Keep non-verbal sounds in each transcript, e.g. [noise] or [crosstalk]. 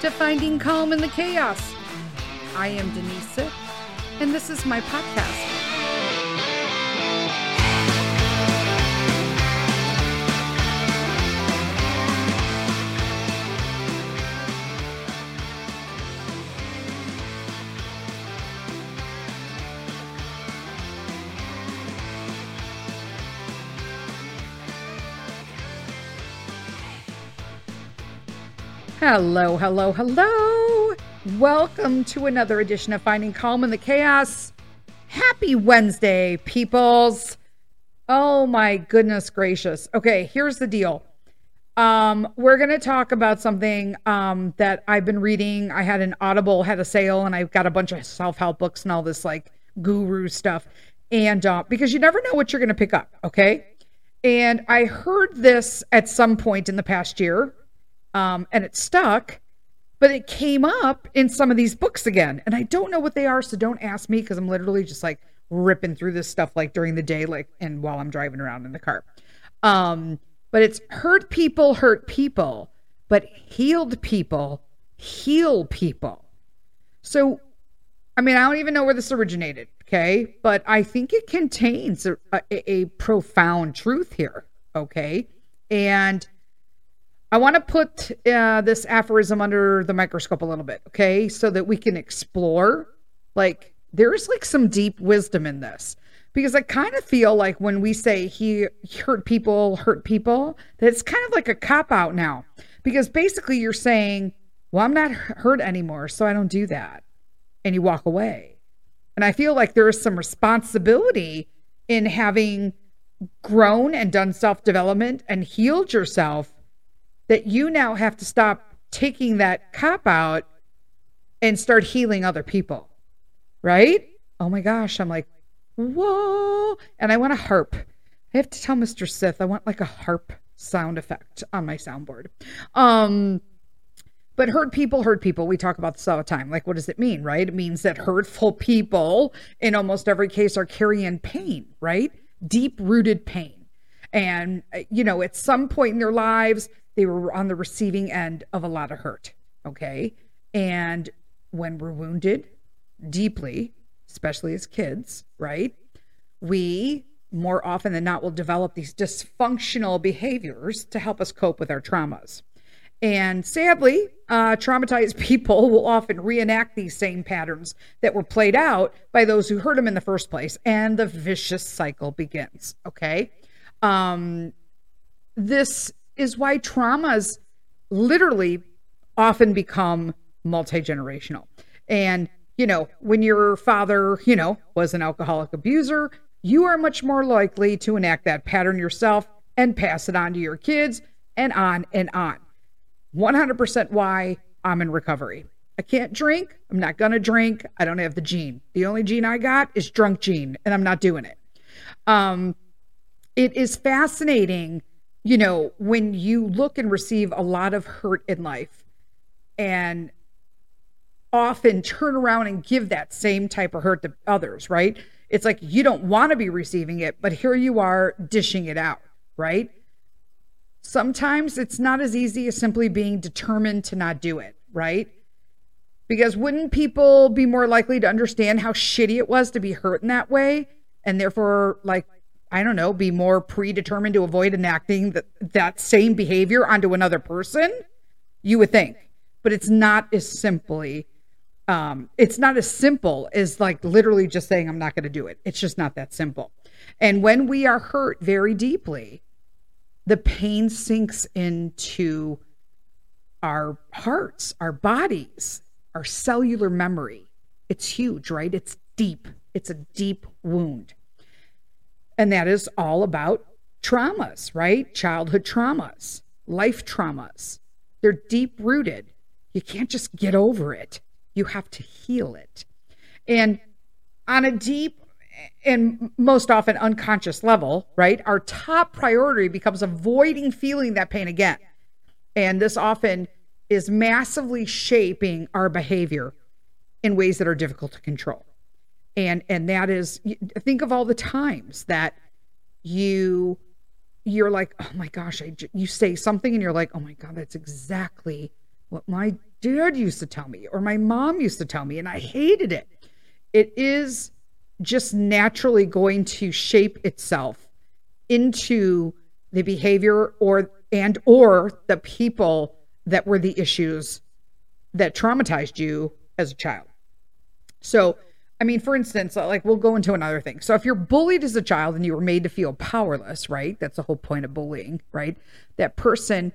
to Finding Calm in the Chaos. I am Denise and this is my podcast. Hello, hello, hello. Welcome to another edition of Finding Calm in the Chaos. Happy Wednesday, peoples. Oh my goodness gracious. Okay, here's the deal. Um, we're going to talk about something um, that I've been reading. I had an Audible, had a sale, and I've got a bunch of self help books and all this like guru stuff. And uh, because you never know what you're going to pick up, okay? And I heard this at some point in the past year um, and it stuck, but it came up in some of these books again. And I don't know what they are, so don't ask me because I'm literally just like ripping through this stuff like during the day, like and while I'm driving around in the car. Um, but it's hurt people hurt people, but healed people heal people. So, I mean, I don't even know where this originated, okay? But I think it contains a, a, a profound truth here, okay? And I want to put uh, this aphorism under the microscope a little bit, okay, so that we can explore. Like, there's like some deep wisdom in this because I kind of feel like when we say he, hurt people, hurt people, that it's kind of like a cop out now because basically you're saying, well, I'm not hurt anymore, so I don't do that. And you walk away. And I feel like there is some responsibility in having grown and done self development and healed yourself that you now have to stop taking that cop out and start healing other people. Right? Oh my gosh. I'm like, whoa. And I want a harp. I have to tell Mr. Sith I want like a harp sound effect on my soundboard. Um, but hurt people hurt people. We talk about this all the time. Like, what does it mean, right? It means that hurtful people, in almost every case, are carrying pain, right? Deep rooted pain. And, uh, you know, at some point in their lives, they were on the receiving end of a lot of hurt. Okay. And when we're wounded deeply, especially as kids, right? We more often than not will develop these dysfunctional behaviors to help us cope with our traumas. And sadly, uh, traumatized [laughs] people will often reenact these same patterns that were played out by those who hurt them in the first place, and the vicious cycle begins. Okay. Um, this is why traumas literally often become multi generational. And, you know, when your father, you know, was an alcoholic abuser, you are much more likely to enact that pattern yourself and pass it on to your kids and on and on. 100% why I'm in recovery. I can't drink. I'm not going to drink. I don't have the gene. The only gene I got is drunk gene, and I'm not doing it. Um, it is fascinating you know, when you look and receive a lot of hurt in life and often turn around and give that same type of hurt to others, right? It's like you don't want to be receiving it, but here you are dishing it out, right? Sometimes it's not as easy as simply being determined to not do it, right? Because wouldn't people be more likely to understand how shitty it was to be hurt in that way and therefore like I don't know, be more predetermined to avoid enacting that, that same behavior onto another person? You would think. But it's not as simply, um, it's not as simple as like literally just saying, I'm not going to do it. It's just not that simple. And when we are hurt very deeply, the pain sinks into our hearts, our bodies, our cellular memory. It's huge, right? It's deep. It's a deep wound. And that is all about traumas, right? Childhood traumas, life traumas. They're deep rooted. You can't just get over it, you have to heal it. And on a deep and most often unconscious level, right? Our top priority becomes avoiding feeling that pain again. And this often is massively shaping our behavior in ways that are difficult to control and and that is think of all the times that you you're like oh my gosh I, you say something and you're like oh my god that's exactly what my dad used to tell me, or my mom used to tell me, and I hated it. It is just naturally going to shape itself into the behavior or and or the people that were the issues that traumatized you as a child. So, I mean, for instance, like we'll go into another thing. So, if you're bullied as a child and you were made to feel powerless, right? That's the whole point of bullying, right? That person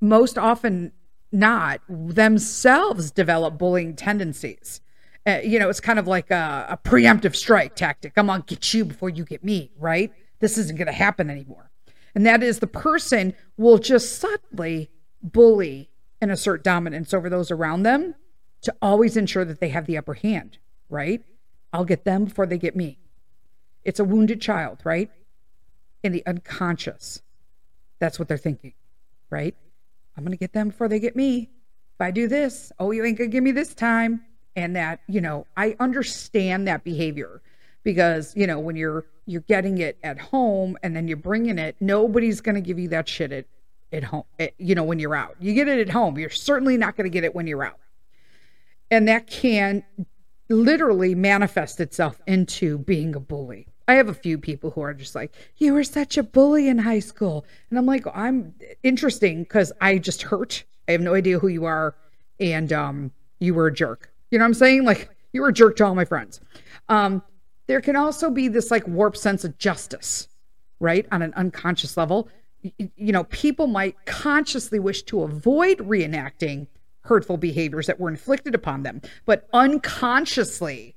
most often not themselves develop bullying tendencies. Uh, you know, it's kind of like a, a preemptive strike tactic. I'm to get you before you get me, right? This isn't going to happen anymore. And that is the person will just subtly bully and assert dominance over those around them to always ensure that they have the upper hand, right? I'll get them before they get me. It's a wounded child, right? In the unconscious. That's what they're thinking, right? I'm going to get them before they get me. If I do this, oh, you ain't going to give me this time. And that, you know, I understand that behavior because, you know, when you're you're getting it at home and then you're bringing it, nobody's going to give you that shit at at home, at, you know, when you're out. You get it at home. You're certainly not going to get it when you're out. And that can literally manifest itself into being a bully. I have a few people who are just like, you were such a bully in high school. And I'm like, I'm interesting because I just hurt. I have no idea who you are. And um, you were a jerk. You know what I'm saying? Like, you were a jerk to all my friends. Um, there can also be this like warped sense of justice, right? On an unconscious level. You know, people might consciously wish to avoid reenacting hurtful behaviors that were inflicted upon them, but unconsciously,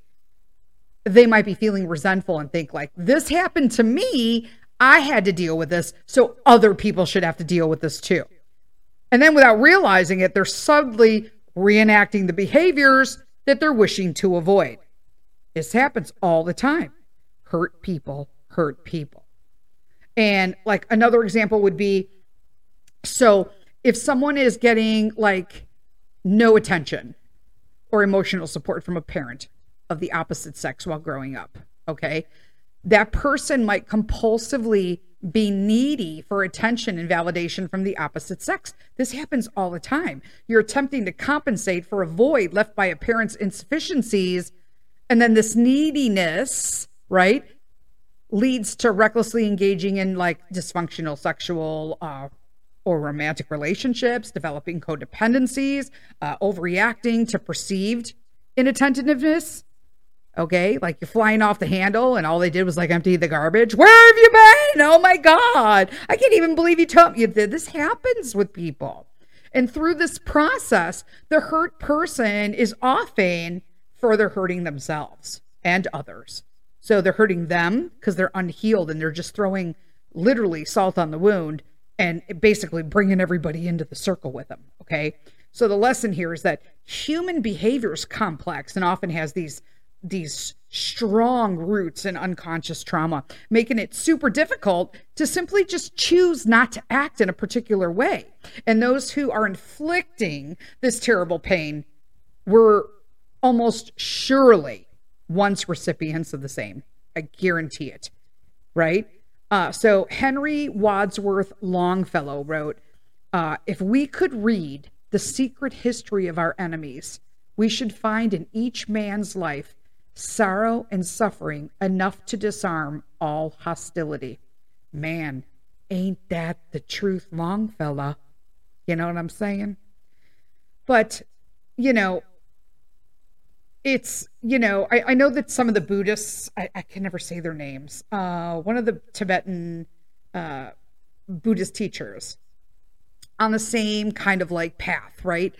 they might be feeling resentful and think like this happened to me. I had to deal with this so other people should have to deal with this too. And then without realizing it they're subtly reenacting the behaviors that they're wishing to avoid. This happens all the time. Hurt people hurt people. And like another example would be so if someone is getting like no attention or emotional support from a parent of the opposite sex while growing up. Okay. That person might compulsively be needy for attention and validation from the opposite sex. This happens all the time. You're attempting to compensate for a void left by a parent's insufficiencies. And then this neediness, right, leads to recklessly engaging in like dysfunctional sexual uh, or romantic relationships, developing codependencies, uh, overreacting to perceived inattentiveness, Okay, like you're flying off the handle, and all they did was like empty the garbage. Where have you been? Oh my God. I can't even believe you told me this happens with people. And through this process, the hurt person is often further hurting themselves and others. So they're hurting them because they're unhealed and they're just throwing literally salt on the wound and basically bringing everybody into the circle with them. Okay. So the lesson here is that human behavior is complex and often has these these strong roots in unconscious trauma, making it super difficult to simply just choose not to act in a particular way. And those who are inflicting this terrible pain were almost surely once recipients of the same. I guarantee it. Right? Uh, so Henry Wadsworth Longfellow wrote uh, If we could read the secret history of our enemies, we should find in each man's life sorrow and suffering enough to disarm all hostility. Man, ain't that the truth, Longfellow? You know what I'm saying? But, you know, it's, you know, I, I know that some of the Buddhists, I, I can never say their names, uh, one of the Tibetan uh, Buddhist teachers on the same kind of like path, right?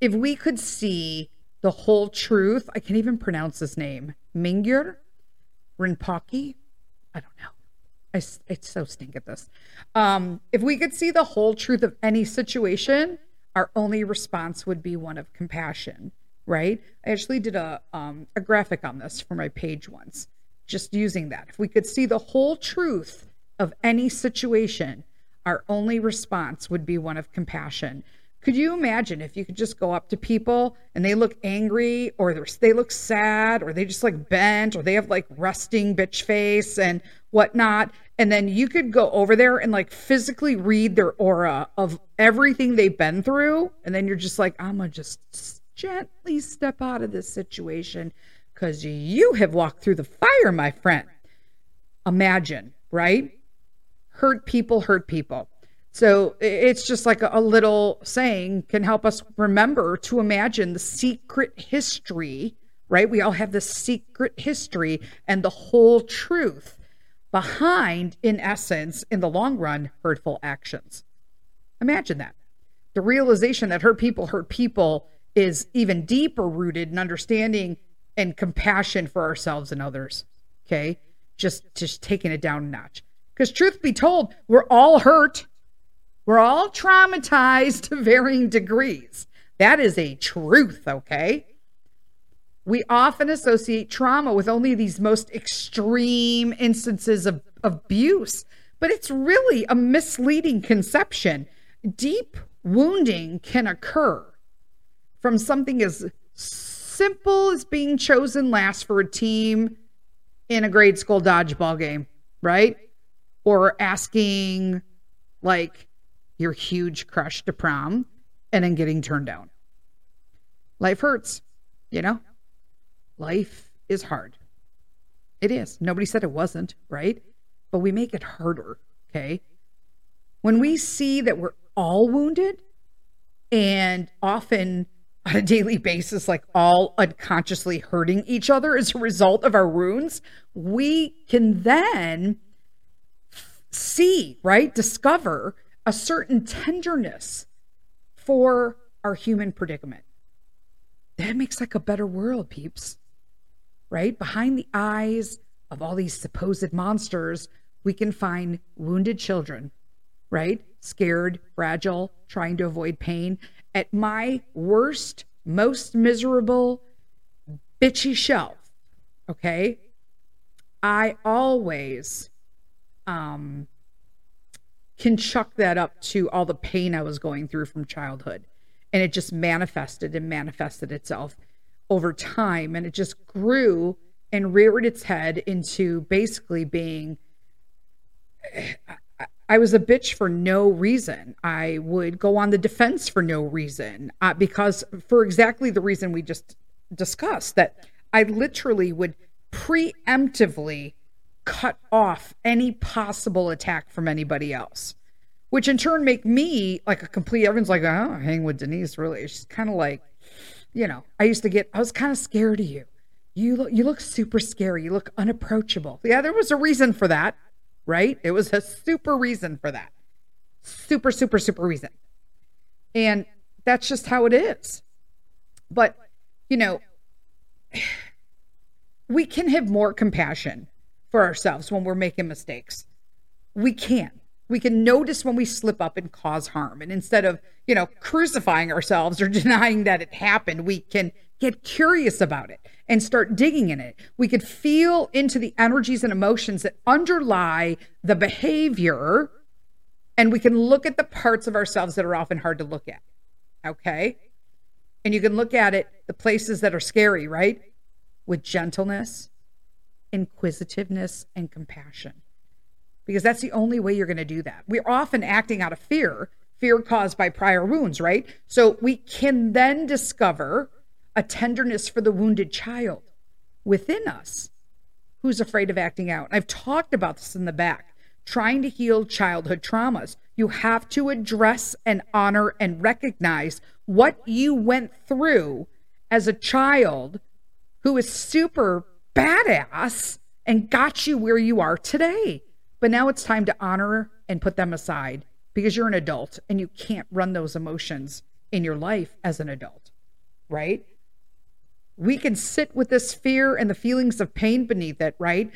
If we could see the whole truth. I can't even pronounce his name. Mingyur Rinpoche. I don't know. I, I so stink at this. Um, if we could see the whole truth of any situation, our only response would be one of compassion, right? I actually did a um, a graphic on this for my page once, just using that. If we could see the whole truth of any situation, our only response would be one of compassion. Could you imagine if you could just go up to people and they look angry or they look sad or they just like bent or they have like rusting bitch face and whatnot, And then you could go over there and like physically read their aura of everything they've been through. And then you're just like, I'm to just gently step out of this situation because you have walked through the fire, my friend. Imagine, right? Hurt people hurt people. So it's just like a, little saying can help us remember to imagine the secret history, right? We all have the secret history and the whole truth behind, in essence, in the long run, hurtful actions. Imagine that. The realization that hurt people hurt people is even deeper rooted in understanding and compassion for ourselves and others. Okay. Just just taking it down a notch. Because truth be told, we're all hurt we're all traumatized to varying degrees. That is a truth, okay? We often associate trauma with only these most extreme instances of, abuse, but it's really a misleading conception. Deep wounding can occur from something as simple as being chosen last for a team in a grade school dodgeball game, right? Or asking, like, your huge crush to prom and then getting turned down. Life hurts, you know? Life is hard. It is. Nobody said it wasn't, right? But we make it harder, okay? When we see that we're all wounded and often on a daily basis, like all unconsciously hurting each other as a result of our wounds, we can then see, right? Discover a certain tenderness for our human predicament. That makes like a better world, peeps. Right? Behind the eyes of all these supposed monsters, we can find wounded children, right? Scared, fragile, trying to avoid pain. At my worst, most miserable, bitchy shelf, okay? I always um can chuck that up to all the pain I was going through from childhood. And it just manifested and manifested itself over time. And it just grew and reared its head into basically being. I was a bitch for no reason. I would go on the defense for no reason uh, because, for exactly the reason we just discussed, that I literally would preemptively cut off any possible attack from anybody else, which in turn make me like a complete. Everyone's like, oh, hang with Denise. Really, she's kind of like, you know, I used to get. I was kind of scared of you. You look, you look super scary. You look unapproachable. Yeah, there was a reason for that, right? It was a super reason for that. Super, super, super reason. And that's just how it is. But, you know, we can have more compassion for ourselves when we're making mistakes. We can. We can notice when we slip up and cause harm. And instead of, you know, crucifying ourselves or [laughs] denying that it happened, we can get curious about it and start digging in it. We could feel into the energies and emotions that underlie the behavior. And we can look at the parts of ourselves that are often hard to look at. Okay. And you can look at it, the places that are scary, right? With gentleness inquisitiveness, and compassion. Because that's the only way you're going to do that. We're often acting out of fear, fear caused by prior wounds, right? So we can then discover a tenderness for the wounded child within us who's afraid of acting out. I've talked about this in the back. Trying to heal childhood traumas, you have to address and honor and recognize what you went through as a child who is super badass and got you where you are today. But now it's time to honor and put them aside because you're an adult and you can't run those emotions in your life as an adult, right? We can sit with this fear and the feelings of pain beneath it, right?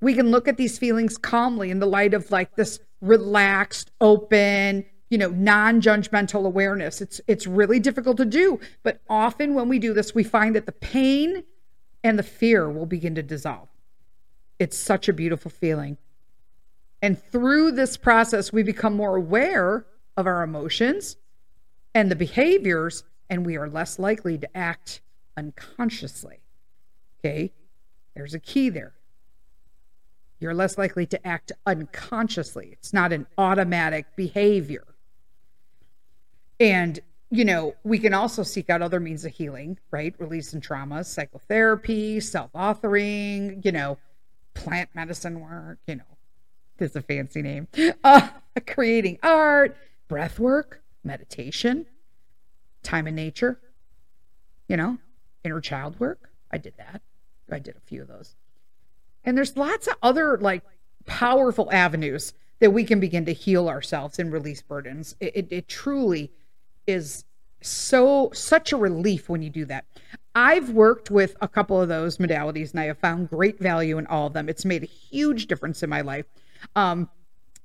We can look at these feelings calmly in the light of like this relaxed, open, you know, non-judgmental awareness. It's it's really difficult to do, but often when we do this, we find that the pain and the fear will begin to dissolve. It's such a beautiful feeling. And through this process, we become more aware of our emotions and the behaviors, and we are less likely to act unconsciously. Okay, there's a key there. You're less likely to act unconsciously. It's not an automatic behavior. And, you know, we can also seek out other means of healing, right? Releasing traumas, psychotherapy, self authoring, you know, plant medicine work, you know, there's a fancy name, [laughs] uh, creating art, breath work, meditation, time in nature, you know, inner child work. I did that. I did a few of those. And there's lots of other like powerful avenues that we can begin to heal ourselves and release burdens. It, it, it truly is so such a relief when you do that. I've worked with a couple of those modalities and I have found great value in all of them. It's made a huge difference in my life. Um,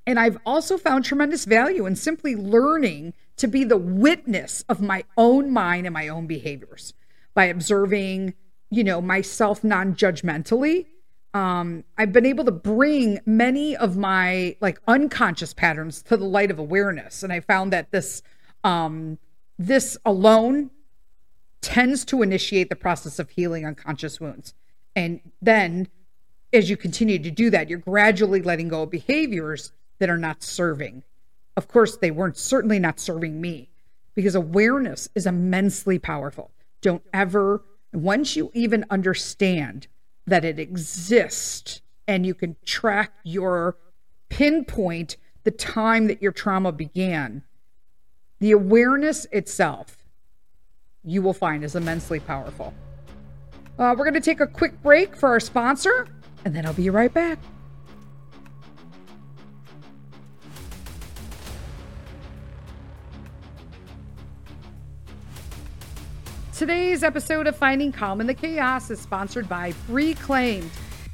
and I've also found tremendous value in simply learning to be the witness of my own mind and my own behaviors by observing, you know, myself non judgmentally. Um, I've been able to bring many of my like unconscious patterns to the light of awareness. And I found that this, um, this alone tends to initiate the process of healing unconscious wounds. And then as you continue to do that, you're gradually letting go of behaviors that are not serving. Of course, they weren't certainly not serving me because awareness is immensely powerful. Don't ever, once you even understand that it exists and you can track your pinpoint the time that your trauma began, the awareness itself you will find is immensely powerful. Uh, we're going to take a quick break for our sponsor, and then I'll be right back. Today's episode of Finding Calm in the Chaos is sponsored by Reclaimed.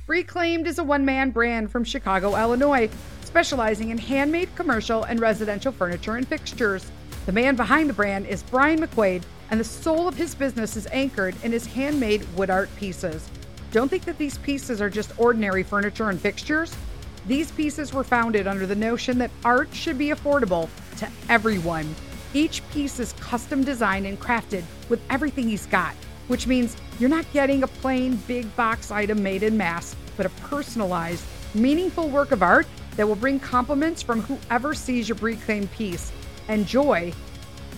Reclaimed is a one man brand from Chicago, Illinois, specializing in handmade commercial and residential furniture and fixtures. The man behind the brand is Brian McQuaid, and the soul of his business is anchored in his handmade wood art pieces. Don't think that these pieces are just ordinary furniture and fixtures. These pieces were founded under the notion that art should be affordable to everyone. Each piece is custom designed and crafted with everything he's got, which means you're not getting a plain big box item made in mass, but a personalized, meaningful work of art that will bring compliments from whoever sees your reclaimed piece and joy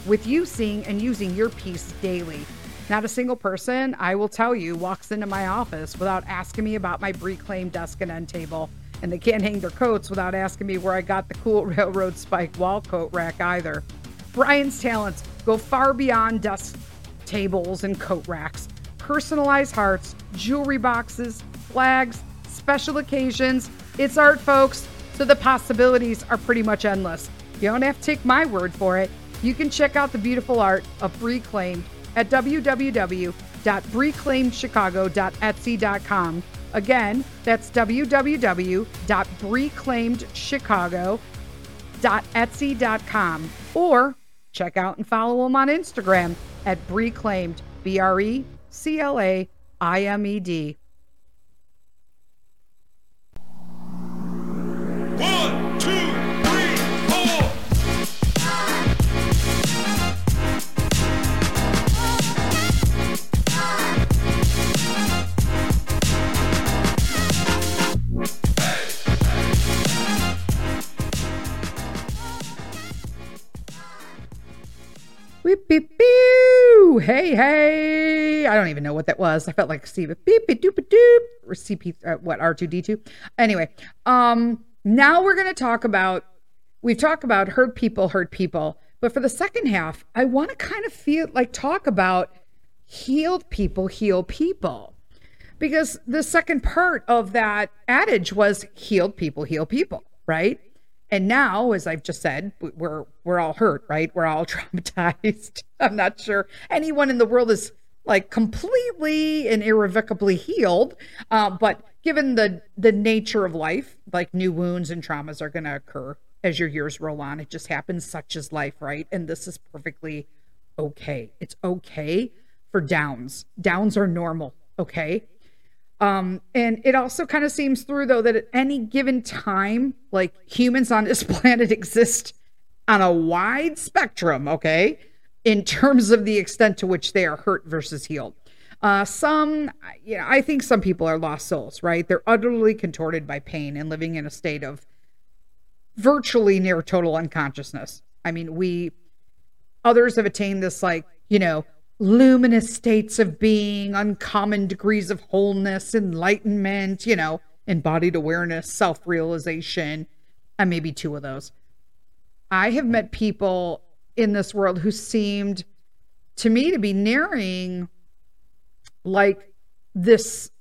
with you seeing and using your piece daily. Not a single person, I will tell you, walks into my office without asking me about my reclaimed desk and end table. And they can't hang their coats without asking me where I got the cool [laughs] railroad spike wall coat rack either. Brian's talents go far beyond desk tables and coat racks. Personalized hearts, jewelry boxes, flags, special occasions. It's art, folks, so the possibilities are pretty much endless. You don't have to take my word for it. You can check out the beautiful art of Reclaimed at www.reclaimedchicago.etsy.com. Again, that's www.reclaimedchicago.etsy.com. Or Check out and follow them on Instagram at Breclaimed, B R E C L A I M E D. Beep. Hey, hey. I don't even know what that was. I felt like Steve. Beep, beep, doop, doop. Or CP, uh, what, R2D2? Anyway, um, now we're going to talk about, we've talked about hurt people, hurt people. But for the second half, I want to kind of feel like talk about healed people, heal people. Because the second part of that adage was healed people, heal people, right? And now, as I've just said, we're we're all hurt, right? We're all [laughs] traumatized. I'm not sure anyone in the world is like completely and irrevocably healed. Uh, but given the the nature of life, like new wounds and traumas are going to occur as your years roll on. It just happens. Such as life, right? And this is perfectly okay. It's okay for downs. Downs are normal. Okay. Um, and it also kind of seems through though that at any given time, like humans on this [laughs] planet exist on a wide spectrum, okay, in terms of the extent to which they are hurt versus healed. Uh, some, you know, I think some people are lost souls, right? They're utterly contorted by pain and living in a state of virtually near total unconsciousness. I mean, we, others have attained this, like, you know, luminous states of being, uncommon degrees of wholeness, enlightenment, you know, embodied awareness, self realization, and maybe two of those. I have met people in this world who seemed to me to be nearing like this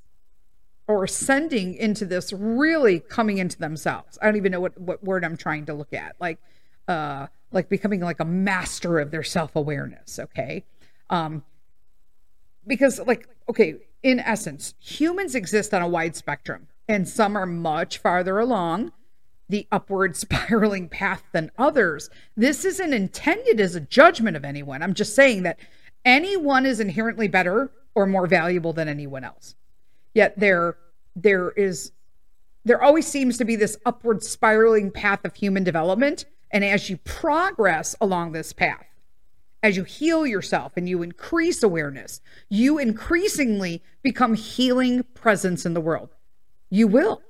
or ascending into this really coming into themselves. I don't even know what, what word I'm trying to look at. Like uh like becoming like a master of their self-awareness, okay? Um because like okay, in essence, humans exist on a wide spectrum and some are much farther along the upward [laughs] spiraling path than others. This isn't intended as a judgment of anyone. I'm just saying that anyone is inherently better or more valuable than anyone else. Yet there there is there always seems to be this upward spiraling path of human development and as you progress along this path as you heal yourself and you increase awareness, you increasingly become healing presence in the world. You will.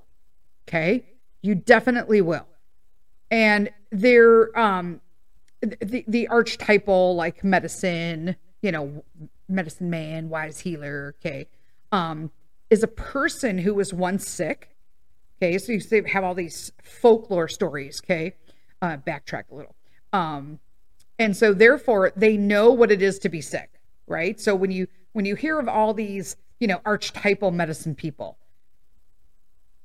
Okay? You definitely will. And they're um the the archetypal like medicine, you know, medicine man, wise healer, okay, um, is a person who was once sick. Okay, so you have all these folklore stories, okay? Uh, backtrack a little. Um, and so therefore they know what it is to be sick, right? So when you when you hear of all these, you know, archetypal medicine people,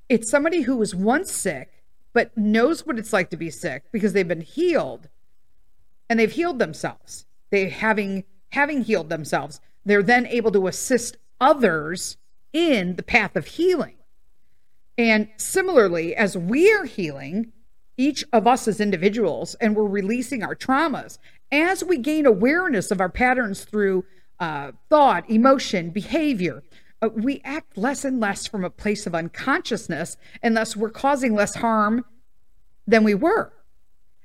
it's somebody who was once sick, but knows what it's like to be sick because they've been healed and they've healed themselves. They having having healed themselves, they're then able to assist others in the path of healing. And similarly, as we are healing, each of us as individuals, and we're releasing our traumas, as we gain awareness of our patterns through uh, thought, emotion, behavior, uh, we act less and less from a place of unconsciousness, and thus we're causing less harm than we were.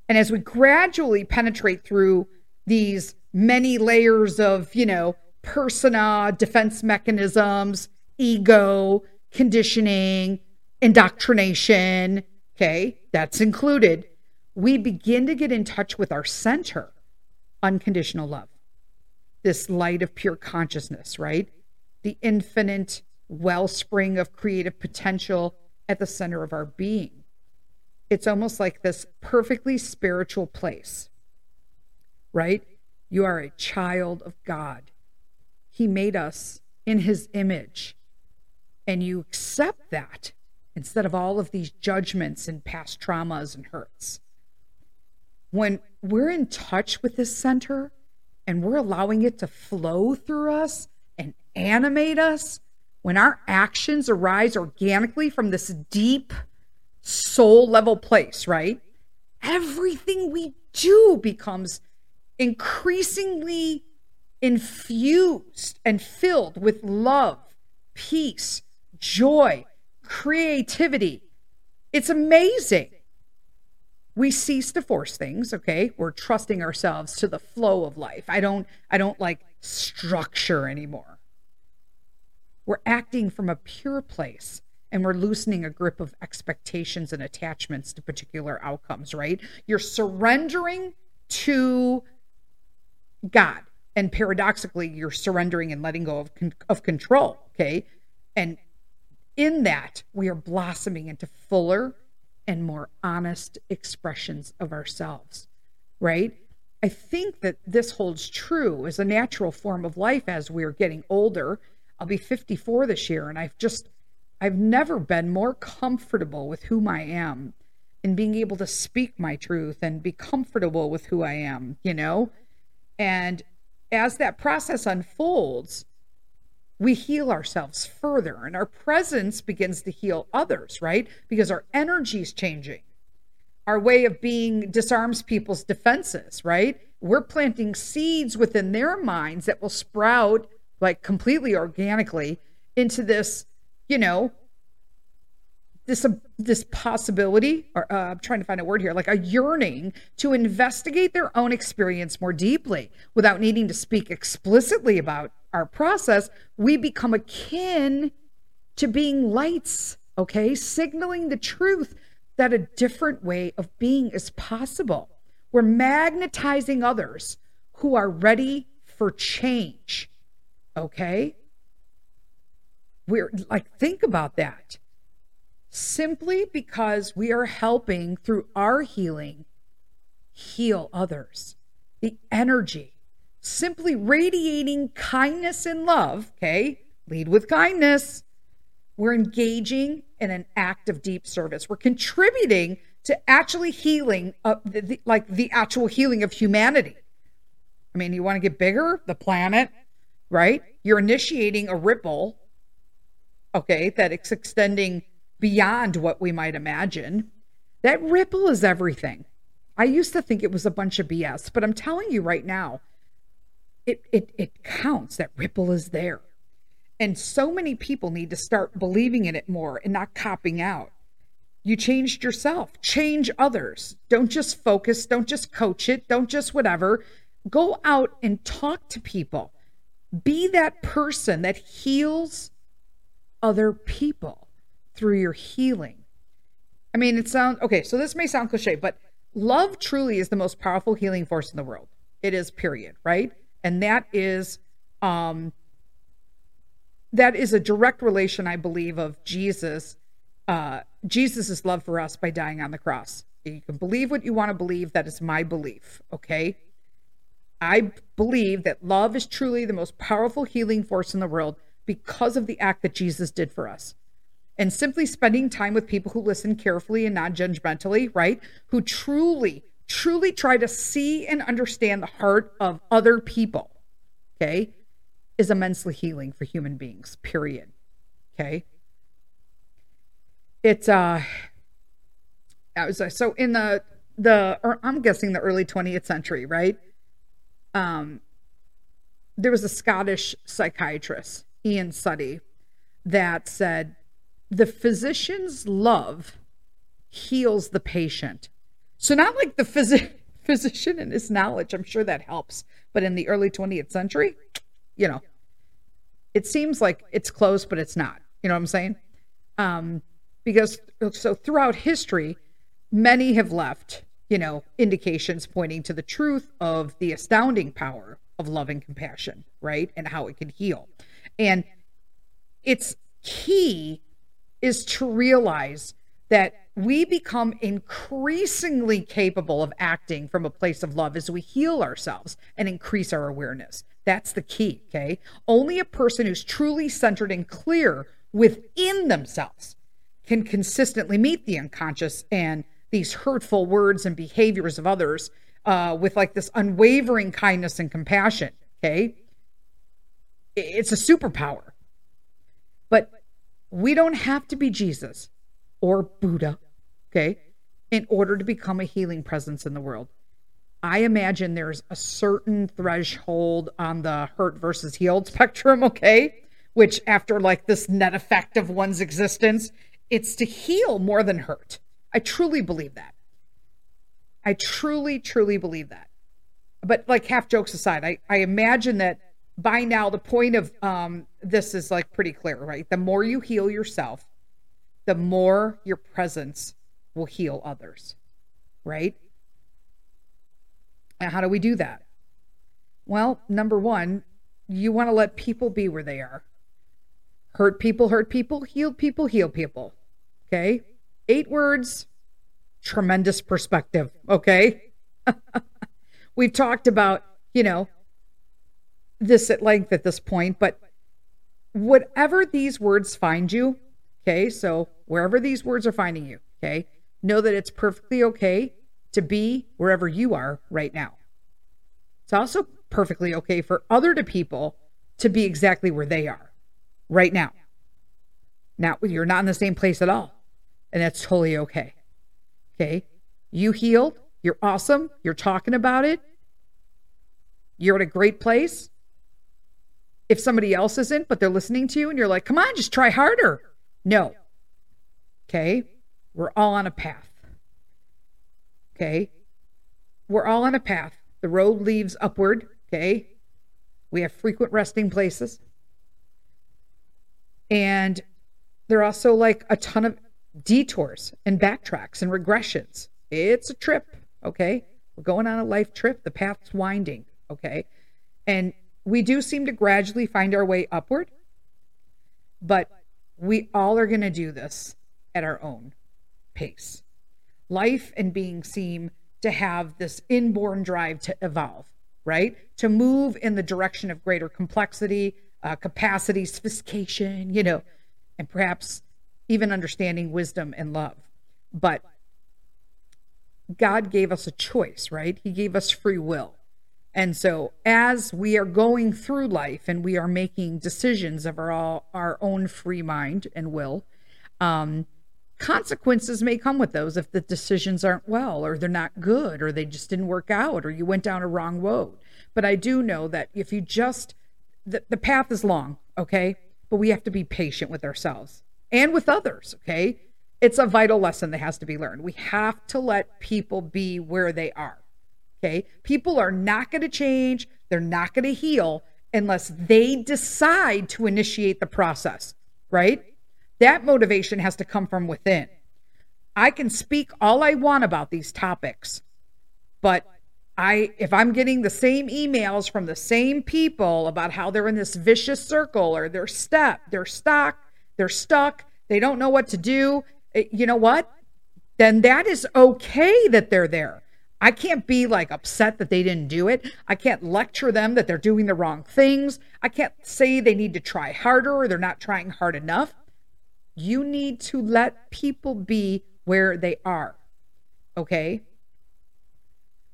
And as we gradually penetrate through these many layers of, you know, persona, defense mechanisms, ego, conditioning, indoctrination, okay, that's included, we begin to get in touch with our center, unconditional love, this light of pure consciousness, right? the infinite wellspring of creative potential at the center of our being. It's almost like this perfectly spiritual place, right? You are a child of God. He made us in his image, and you accept that instead of all of these judgments and past traumas and hurts. When we're in touch with this center and we're allowing it to flow through us and animate us, when our actions arise organically from this deep soul level place, right? Everything we do becomes increasingly infused and filled with love, peace, joy, creativity. It's amazing. We cease to force things, okay? We're trusting ourselves to the flow of life. I don't I don't like structure anymore. We're acting from a pure place and we're loosening a grip of expectations and attachments to particular outcomes, right? You're surrendering to God. And paradoxically, you're surrendering and letting go of, of control, okay? And in that, we are blossoming into fuller and more honest expressions of ourselves, right? I think that this holds true as a natural form of life as we're getting older I'll be 54 this year, and I've just, I've never been more comfortable with whom I am and being able to speak my truth and be comfortable with who I am, you know? And as that process unfolds, we heal ourselves further and our presence begins to heal others, right? Because our energy is changing. Our way of being disarms people's defenses, right? We're planting seeds within their minds that will sprout like completely organically into this, you know, this uh, this possibility or uh, I'm trying to find a word here like a yearning to investigate their own experience more deeply without needing to speak explicitly about our process, we become akin to being lights, okay? Signaling the truth that a different way of being is possible. We're magnetizing others who are ready for change, okay? We're like, think about that. Simply because we are helping through our healing heal others. The energy, simply radiating kindness and love, okay? Lead with kindness. We're engaging in an act of deep service. We're contributing to actually healing, uh, the, the, like the actual healing of humanity. I mean, you want to get bigger, the planet, right? You're initiating a ripple, okay, that it's extending beyond what we might imagine. That ripple is everything. I used to think it was a bunch of BS, but I'm telling you right now, it it it counts. That ripple is there. And so many people need to start believing in it more and not copping out. You changed yourself, change others. Don't just focus, don't just coach it, don't just whatever. Go out and talk to people. Be that person that heals other people through your healing. I mean, it sounds okay, so this may sound cliche, but love truly is the most powerful healing force in the world. It is, period, right? And that is um that is a direct relation, I believe, of Jesus, uh, Jesus's love for us by dying on the cross. You can believe what you want to believe. That is my belief. Okay. I believe that love is truly the most powerful healing force in the world because of the act that Jesus did for us and simply spending time with people who listen carefully and non judgmentally, right? Who truly, truly try to see and understand the heart of other people, okay, is immensely healing for human beings, period. Okay. It's, uh, I was, uh, so in the, the, or I'm guessing the early 20th century, right? Um, there was a Scottish psychiatrist, Ian Suttie, that said the physician's love heals the patient. So, not like the phys- [laughs] physician and his knowledge, I'm sure that helps. But in the early 20th century, you know, it seems like it's close, but it's not. You know what I'm saying? Um, because so throughout history, many have left, you know, indications pointing to the truth of the astounding power of love and compassion, right? And how it can heal. And it's key is to realize that we become increasingly capable of acting from a place of love as we heal ourselves and increase our awareness. That's the key, okay? Only a person who's truly centered and clear within themselves can consistently meet the unconscious and these hurtful words and behaviors of others uh, with like this unwavering kindness and compassion, okay? It's a superpower. But we don't have to be Jesus or Buddha, okay, in order to become a healing presence in the world. I imagine there's a certain threshold on the hurt versus healed spectrum, okay, which after like this net effect of one's existence, it's to heal more than hurt. I truly believe that. I truly, truly believe that. But like half jokes aside, I, I imagine that by now the point of um, this is like pretty clear, right? The more you heal yourself, the more your presence will heal others, right? And how do we do that? Well, number one, you want to let people be where they are. Hurt people, hurt people, heal people, heal people. Okay? Eight words, tremendous perspective. Okay? [laughs] We've talked about, you know, this at length at this point, but whatever these words find you, okay, so wherever these words are finding you, okay, know that it's perfectly okay to be wherever you are right now. It's also perfectly okay for other to people to be exactly where they are right now. Now, you're not in the same place at all, and that's totally okay. Okay, you healed, you're awesome, you're talking about it, you're in a great place if somebody else isn't, but they're listening to you and you're like, come on, just try harder. No. Okay. We're all on a path. Okay. We're all on a path. The road leads upward. Okay. We have frequent resting places. And there are also like a ton of detours and backtracks and regressions. It's a trip, okay? We're going on a life trip. The path's winding, okay? And we do seem to gradually find our way upward, but we all are going to do this at our own pace. Life and being seem to have this inborn drive to evolve, right? To move in the direction of greater complexity, uh, capacity, sophistication, you know, and perhaps even understanding wisdom and love. But God gave us a choice, right? He gave us free will. And so, as we are going through life and we are making decisions of our, our own free mind and will, um, consequences may come with those if the decisions aren't well, or they're not good, or they just didn't work out, or you went down a wrong road. But I do know that if you just, the, the path is long, okay? But we have to be patient with ourselves and with others, okay? It's a vital lesson that has to be learned. We have to let people be where they are. Okay. People are not going to change, they're not going to heal unless they decide to initiate the process, right? That motivation has to come from within. I can speak all I want about these topics, but I if I'm getting the same emails from the same people about how they're in this vicious circle or they're stuck, they're stuck, they're stuck, they don't know what to do, eh, you know what? Then that is okay that they're there. I can't be like upset that they didn't do it. I can't lecture them that they're doing the wrong things. I can't say they need to try harder or they're not trying hard enough. You need to let people be where they are. Okay?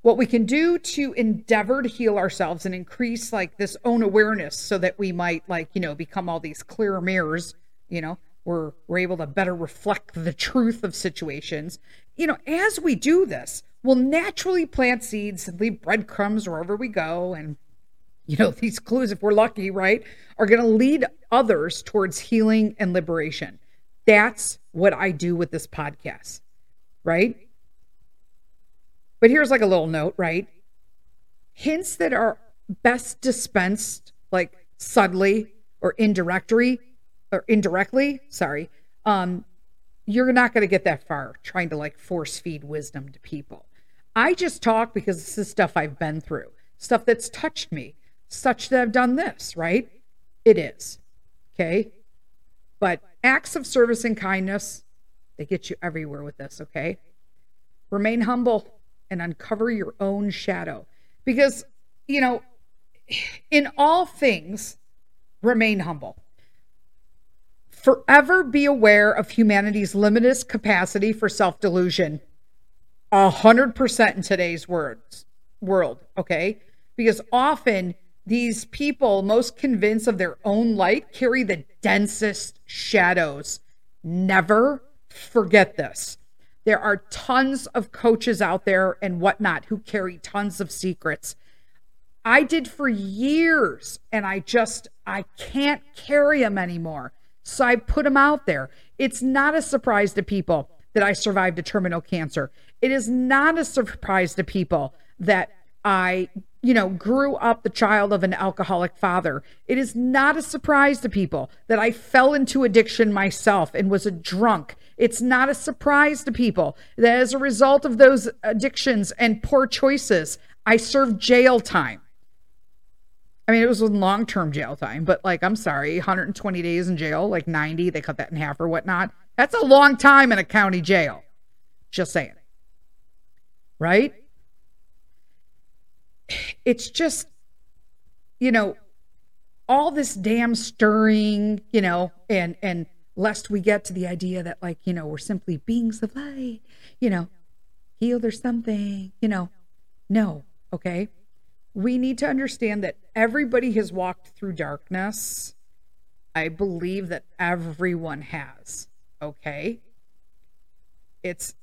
What we can do to endeavor to heal ourselves and increase like this own awareness so that we might like, you know, become all these clear mirrors, you know, we're we're able to better reflect the truth of situations. You know, as we do this, we'll naturally plant seeds and leave breadcrumbs wherever we go. And, you know, [laughs] these clues, if we're lucky, right, are going to lead others towards healing and liberation. That's what I do with this podcast, right? But here's like a little note, right? Hints that are best dispensed like subtly or indirectly or indirectly, sorry, um, you're not going to get that far trying to like force feed wisdom to people. I just talk because this is stuff I've been through, stuff that's touched me, such that I've done this, right? It is. Okay. But acts of service and kindness, they get you everywhere with this, okay? Remain humble and uncover your own shadow. Because, you know, in all things, remain humble. Forever be aware of humanity's limitless capacity for self delusion a hundred percent in today's words world, okay? Because often these people most convinced of their own light carry the densest shadows. Never forget this. There are tons of coaches out there and whatnot who carry tons of secrets. I did for years and I just I can't carry them anymore. So I put them out there. It's not a surprise to people that I survived a terminal cancer. It is not a surprise to people that I, you know, grew up the child of an alcoholic father. It is not a surprise to people that I fell into addiction myself and was a drunk. It's not a surprise to people that as a result of those addictions and poor choices, I served jail time. I mean, it was long term jail time, but like, I'm sorry, 120 days in jail, like 90, they cut that in half or whatnot. That's a long time in a county jail. Just saying. Right? It's just, you know, all this damn stirring, you know, and and lest we get to the idea that like, you know, we're simply beings of light, you know, healed or something, you know. No, okay? We need to understand that everybody has walked through darkness. I believe that everyone has okay. It's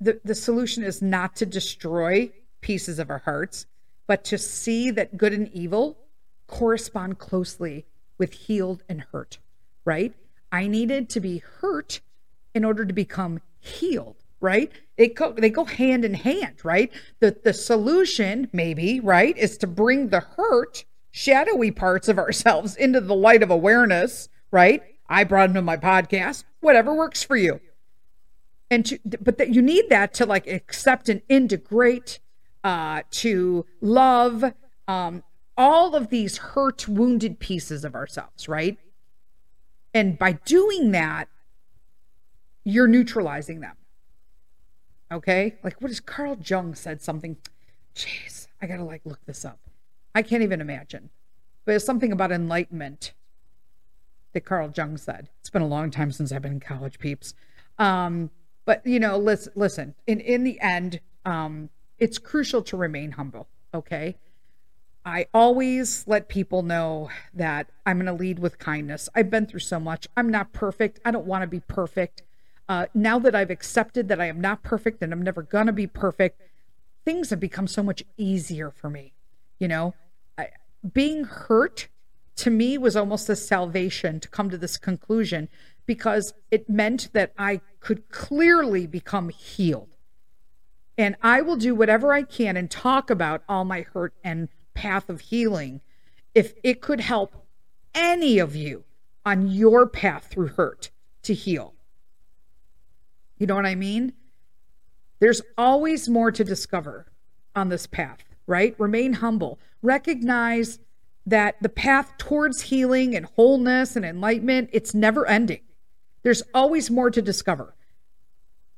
the, the solution is not to destroy pieces of our hearts, but to see that good and evil correspond closely with healed and hurt, right? I needed to be hurt in order to become healed, right? They go, they go hand in hand, right? The, the solution, maybe, right, is to bring the hurt shadowy parts of [laughs] ourselves into the light of awareness, right? I brought them to my podcast, whatever works for you. And to, but that you need that to like accept and integrate, uh, to love, um, all of these hurt, wounded pieces of ourselves, right? And by doing that, you're neutralizing them. Okay? Like what is Carl Jung said something? Jeez, I gotta like look this up. I can't even imagine. But it's something about enlightenment that Carl Jung said. It's been a long time since I've been in college, peeps. Um, but you know, listen, listen. In in the end, um, it's crucial to remain humble. Okay. I always let people know that I'm going to lead with kindness. I've been through so much. I'm not perfect. I don't want to be perfect. Uh, now that I've accepted that I am not perfect and I'm never going to be perfect, things have become so much easier for me. You know, I, being hurt to me was almost a salvation to come to this conclusion because it meant that I could clearly become healed. And I will do whatever I can and talk about all my hurt and path of healing if it could help any of you on your path through hurt to heal. You know what I mean? There's always more to discover on this path, right? Remain humble. Recognize that the path towards healing and wholeness and enlightenment, it's never ending. There's always more to discover.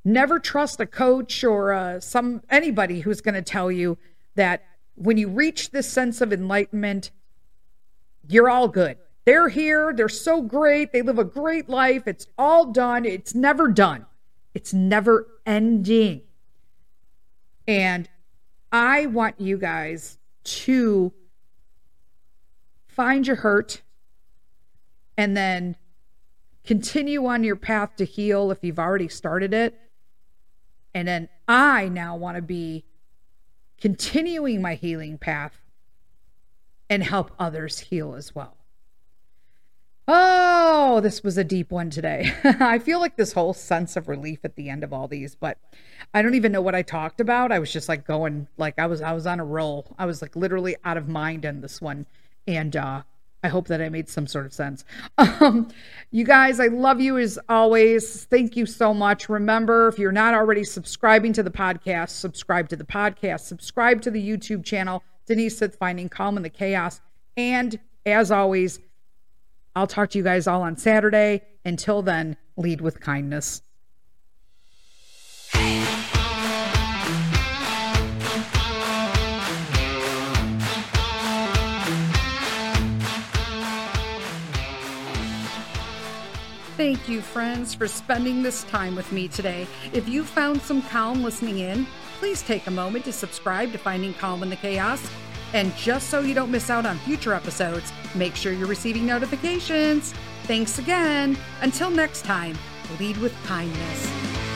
Never trust a coach or uh, some anybody who's going to tell you that when you reach this sense of enlightenment, you're all good. They're here, they're so great, they live a great life, it's all done, it's never done. It's never ending. And I want you guys to find your hurt and then continue on your path to heal if you've already started it. And then I now want to be continuing my healing path and help others heal as well. Oh, this was a deep one today. [laughs] I feel like this whole sense of relief at the end of all these, but I don't even know what I talked about. I was just like going like I was I was on a roll. I was like literally out of mind in this one. And uh I hope that I made some sort of sense. [laughs] Um, you guys, I love you as always. Thank you so much. Remember, if you're not already subscribing to the podcast, subscribe to the podcast, subscribe to the YouTube channel, Denise said Finding Calm in the Chaos. And as always, I'll talk to you guys all on Saturday. Until then, lead with kindness. Thank you, friends, for spending this time with me today. If you found some calm listening in, please take a moment to subscribe to Finding Calm in the Chaos. And just so you don't miss out on future episodes, make sure you're receiving notifications. Thanks again. Until next time, lead with kindness.